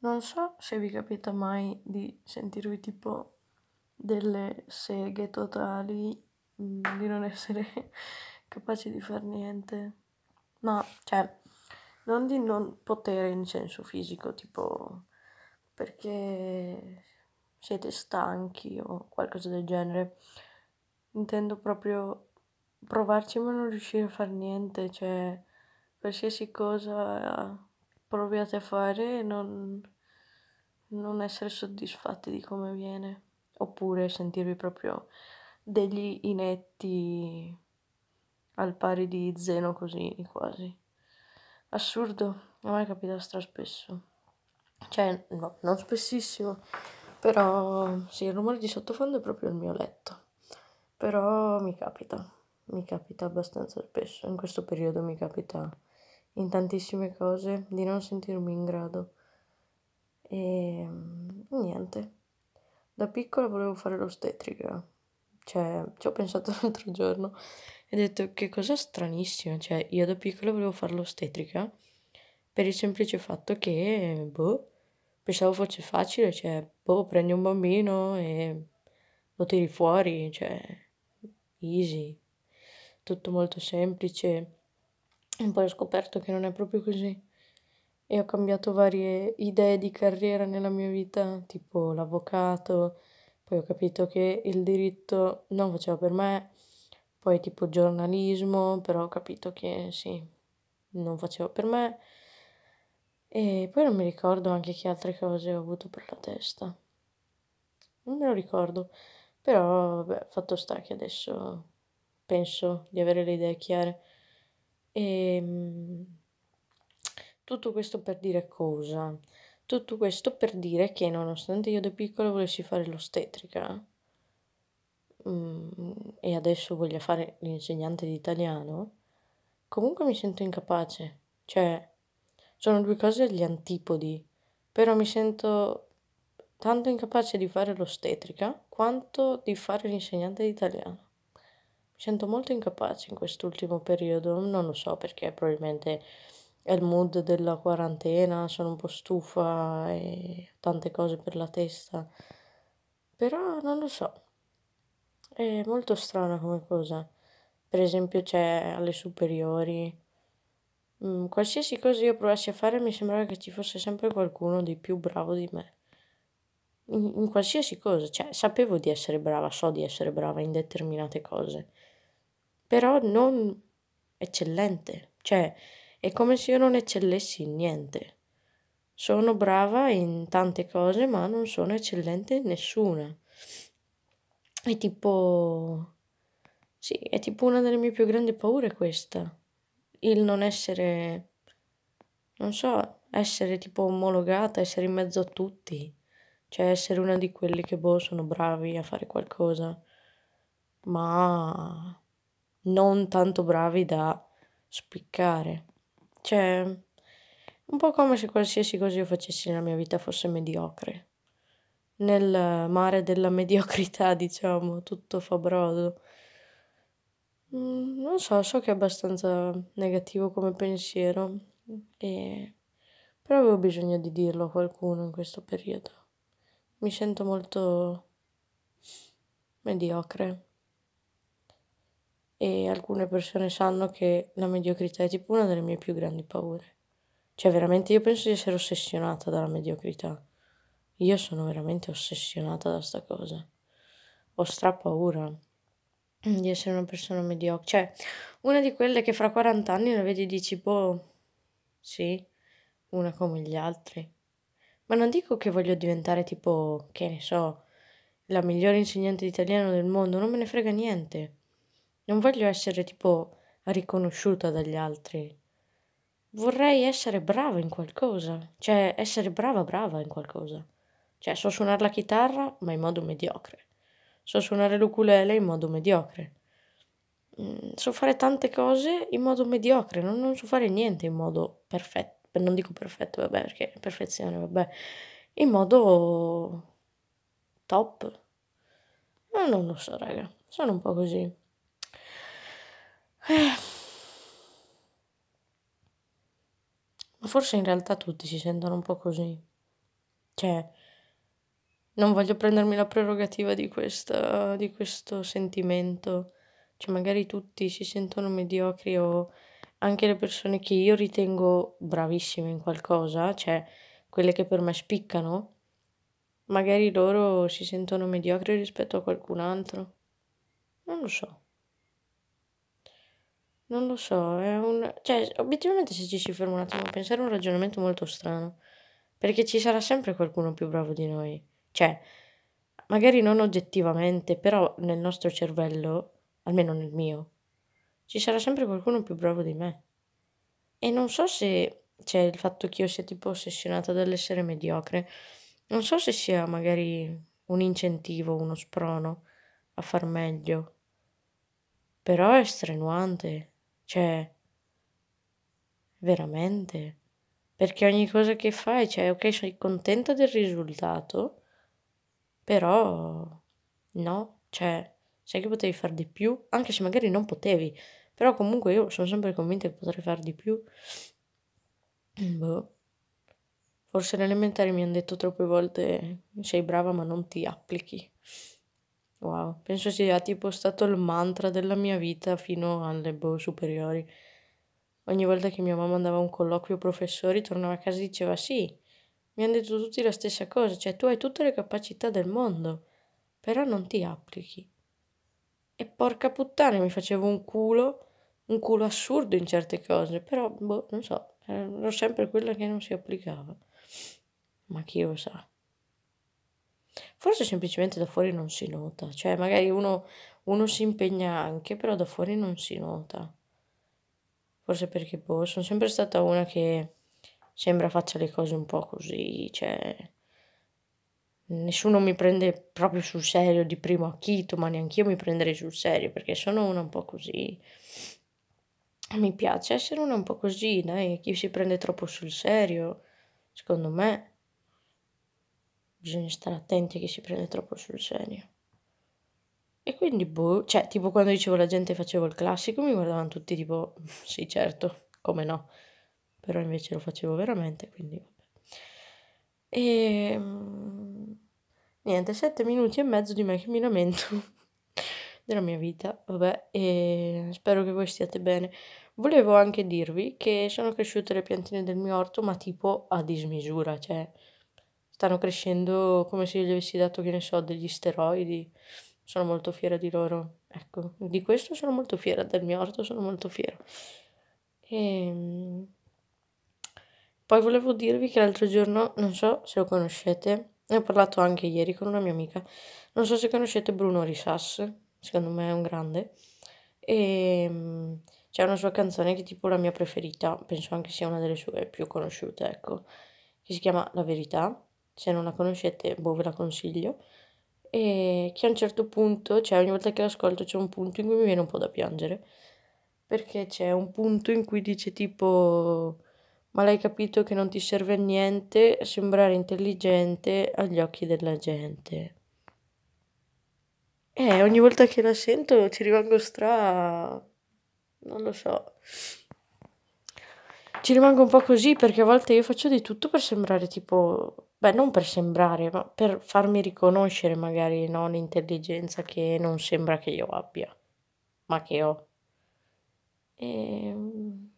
Non so se vi capita mai di sentirvi tipo delle seghe totali, mm, di non essere capaci di fare niente. Ma, cioè, non di non potere in senso fisico, tipo perché siete stanchi o qualcosa del genere. Intendo proprio provarci ma non riuscire a fare niente, cioè qualsiasi cosa proviate a fare e non, non essere soddisfatti di come viene, oppure sentirvi proprio degli inetti al pari di Zeno Cosini quasi. Assurdo, a me capita spesso. Cioè, no, non spessissimo, però sì, il rumore di sottofondo è proprio il mio letto. Però mi capita, mi capita abbastanza spesso, in questo periodo mi capita in tantissime cose di non sentirmi in grado. E niente. Da piccola volevo fare l'ostetrica. Cioè, ci ho pensato l'altro giorno e ho detto che cosa stranissima. Cioè, io da piccola volevo fare l'ostetrica per il semplice fatto che, boh, pensavo fosse facile, cioè, boh, prendi un bambino e lo tiri fuori, cioè, easy, tutto molto semplice. E poi ho scoperto che non è proprio così. E ho cambiato varie idee di carriera nella mia vita, tipo l'avvocato, poi ho capito che il diritto non faceva per me, poi tipo giornalismo, però ho capito che sì, non faceva per me. E poi non mi ricordo anche che altre cose ho avuto per la testa. Non me lo ricordo, però vabbè, fatto sta che adesso penso di avere le idee chiare. Ehm, tutto questo per dire cosa? Tutto questo per dire che nonostante io da piccola volessi fare l'ostetrica mm, e adesso voglia fare l'insegnante di italiano, comunque mi sento incapace. Cioè, sono due cose agli antipodi, però mi sento tanto incapace di fare l'ostetrica quanto di fare l'insegnante di italiano. Sento molto incapace in quest'ultimo periodo, non lo so perché probabilmente è il mood della quarantena, sono un po' stufa e tante cose per la testa, però non lo so, è molto strana come cosa. Per esempio c'è alle superiori, mm, qualsiasi cosa io provassi a fare mi sembrava che ci fosse sempre qualcuno di più bravo di me. In, in qualsiasi cosa, cioè sapevo di essere brava, so di essere brava in determinate cose però non eccellente, cioè è come se io non eccellessi in niente. Sono brava in tante cose, ma non sono eccellente in nessuna. È tipo... Sì, è tipo una delle mie più grandi paure questa. Il non essere... Non so, essere tipo omologata, essere in mezzo a tutti. Cioè essere una di quelli che, boh, sono bravi a fare qualcosa. Ma non tanto bravi da spiccare. Cioè, un po' come se qualsiasi cosa io facessi nella mia vita fosse mediocre. Nel mare della mediocrità, diciamo, tutto fa brodo. Mm, non so, so che è abbastanza negativo come pensiero, e... però avevo bisogno di dirlo a qualcuno in questo periodo. Mi sento molto mediocre e alcune persone sanno che la mediocrità è tipo una delle mie più grandi paure. Cioè, veramente io penso di essere ossessionata dalla mediocrità. Io sono veramente ossessionata da sta cosa. Ho stra paura di essere una persona mediocre. Cioè, una di quelle che fra 40 anni la vedi e dici, boh, sì, una come gli altri. Ma non dico che voglio diventare tipo, che ne so, la migliore insegnante di italiano del mondo, non me ne frega niente. Non voglio essere tipo riconosciuta dagli altri. Vorrei essere brava in qualcosa, cioè essere brava brava in qualcosa. Cioè so suonare la chitarra, ma in modo mediocre. So suonare l'ukulele in modo mediocre. Mm, so fare tante cose in modo mediocre, non, non so fare niente in modo perfetto. Non dico perfetto, vabbè, perché perfezione, vabbè. In modo top. Ma non lo so, raga. Sono un po' così. Ma forse in realtà tutti si sentono un po' così. Cioè, non voglio prendermi la prerogativa di, questa, di questo sentimento. Cioè, magari tutti si sentono mediocri o anche le persone che io ritengo bravissime in qualcosa, cioè quelle che per me spiccano, magari loro si sentono mediocri rispetto a qualcun altro. Non lo so. Non lo so, è un... Cioè, obiettivamente se ci si ferma un attimo a pensare è un ragionamento molto strano. Perché ci sarà sempre qualcuno più bravo di noi. Cioè, magari non oggettivamente, però nel nostro cervello, almeno nel mio, ci sarà sempre qualcuno più bravo di me. E non so se c'è il fatto che io sia tipo ossessionata dall'essere mediocre, non so se sia magari un incentivo, uno sprono a far meglio. Però è strenuante, cioè, veramente. Perché ogni cosa che fai, cioè, ok, sei contenta del risultato, però no, cioè, sai che potevi fare di più, anche se magari non potevi, però comunque io sono sempre convinta che potrei fare di più. Boh. Forse alle elementari mi hanno detto troppe volte sei brava ma non ti applichi. Wow, penso sia tipo stato il mantra della mia vita fino alle boh, superiori. Ogni volta che mia mamma andava a un colloquio professori, tornava a casa e diceva sì, mi hanno detto tutti la stessa cosa, cioè tu hai tutte le capacità del mondo, però non ti applichi. E porca puttana, mi facevo un culo un culo assurdo in certe cose, però, boh, non so, ero sempre quella che non si applicava. Ma chi lo sa? Forse semplicemente da fuori non si nota, cioè magari uno, uno si impegna anche, però da fuori non si nota. Forse perché, boh, sono sempre stata una che sembra faccia le cose un po' così, cioè nessuno mi prende proprio sul serio di primo acchito, ma neanche io mi prenderei sul serio perché sono una un po' così. Mi piace essere una un po' così, dai, chi si prende troppo sul serio, secondo me bisogna stare attenti a chi si prende troppo sul serio. E quindi, boh, cioè, tipo quando dicevo la gente facevo il classico, mi guardavano tutti tipo, sì, certo, come no, però invece lo facevo veramente, quindi vabbè. E ehm, niente, sette minuti e mezzo di me che mi lamento della mia vita, vabbè, e spero che voi stiate bene. Volevo anche dirvi che sono cresciute le piantine del mio orto, ma tipo a dismisura, cioè stanno crescendo come se gli avessi dato, che ne so, degli steroidi. Sono molto fiera di loro. Ecco, di questo sono molto fiera, del mio orto sono molto fiera. E... Ehm, poi volevo dirvi che l'altro giorno, non so se lo conoscete, ne ho parlato anche ieri con una mia amica, non so se conoscete Bruno Risas, secondo me è un grande. E ehm, c'è una sua canzone che è tipo la mia preferita, penso anche sia una delle sue più conosciute, ecco, che si chiama La Verità. Se non la conoscete, boh, ve la consiglio. E che a un certo punto, cioè ogni volta che l'ascolto c'è un punto in cui mi viene un po' da piangere. Perché c'è un punto in cui dice tipo, ma l'hai capito che non ti serve a niente sembrare intelligente agli occhi della gente. Eh, ogni volta che la sento ci rimango stra... non lo so. Ci rimango un po' così perché a volte io faccio di tutto per sembrare tipo... Beh, non per sembrare, ma per farmi riconoscere magari, no, l'intelligenza che non sembra che io abbia, ma che ho. E... Ehm,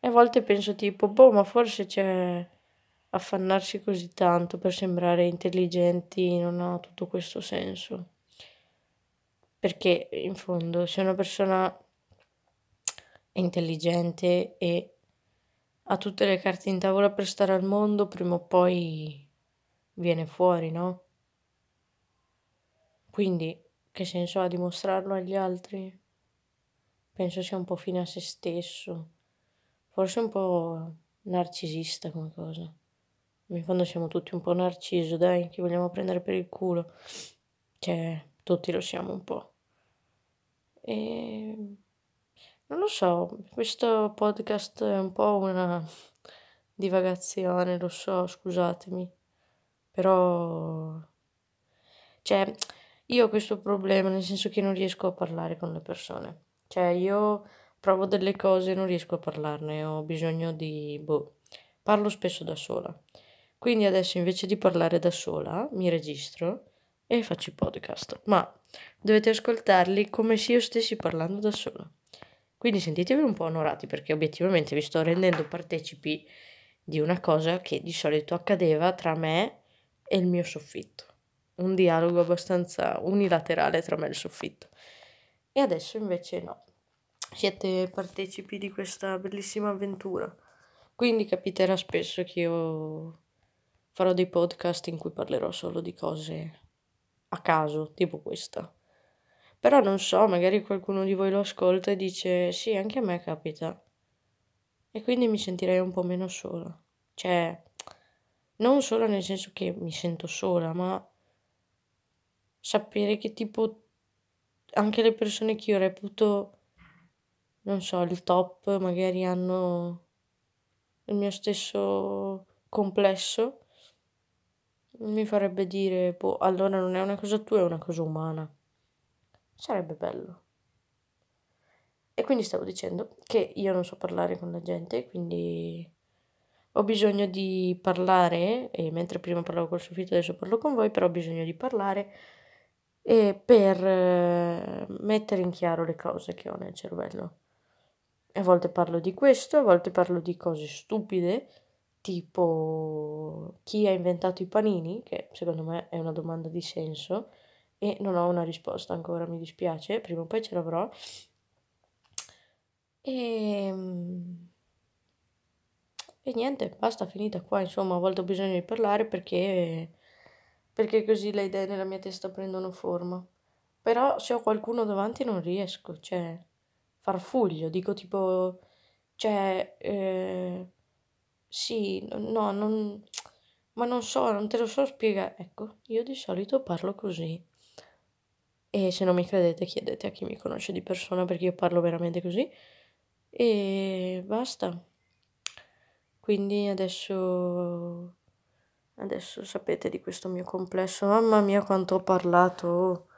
e a volte penso tipo, boh, ma forse c'è affannarsi così tanto per sembrare intelligenti non ha tutto questo senso perché in fondo se una persona è intelligente e ha tutte le carte in tavola per stare al mondo, prima o poi viene fuori, no? Quindi che senso ha dimostrarlo agli altri? Penso sia un po' fine a se stesso, forse un po' narcisista come cosa. In fondo siamo tutti un po' narciso, dai, che vogliamo prendere per il culo. Cioè, tutti lo siamo un po'. E non lo so, questo podcast è un po' una divagazione, lo so, scusatemi, però cioè io ho questo problema nel senso che non riesco a parlare con le persone. Cioè io provo delle cose e non riesco a parlarne, ho bisogno di boh, parlo spesso da sola. Quindi adesso invece di parlare da sola, mi registro e faccio i podcast, ma dovete ascoltarli come se io stessi parlando da sola. Quindi sentitevi un po' onorati perché obiettivamente vi sto rendendo partecipi di una cosa che di solito accadeva tra me e il mio soffitto. Un dialogo abbastanza unilaterale tra me e il soffitto. E adesso invece no. Siete partecipi di questa bellissima avventura. Quindi capiterà spesso che io farò dei podcast in cui parlerò solo di cose a caso, tipo questa. Però non so, magari qualcuno di voi lo ascolta e dice sì, anche a me capita. E quindi mi sentirei un po' meno sola. Cioè, non sola nel senso che mi sento sola, ma sapere che tipo anche le persone che io reputo, non so, il top, magari hanno il mio stesso complesso, mi farebbe dire, boh, allora non è una cosa tua, è una cosa umana. Sarebbe bello. E quindi stavo dicendo che io non so parlare con la gente, quindi ho bisogno di parlare, e mentre prima parlavo col soffitto adesso parlo con voi, però ho bisogno di parlare e per eh, mettere in chiaro le cose che ho nel cervello. A volte parlo di questo, a volte parlo di cose stupide, tipo chi ha inventato i panini, che secondo me è una domanda di senso e non ho una risposta ancora, mi dispiace, prima o poi ce l'avrò. E, ehm, e niente, basta, finita qua, insomma, a volte ho bisogno di parlare perché, perché così le idee nella mia testa prendono forma. Però se ho qualcuno davanti non riesco, cioè, farfuglio, dico tipo, cioè, eh, sì, no, non, ma non so, non te lo so spiegare. Ecco, io di solito parlo così. E se non mi credete chiedete a chi mi conosce di persona perché io parlo veramente così. E basta. Quindi adesso, adesso sapete di questo mio complesso. Mamma mia quanto ho parlato.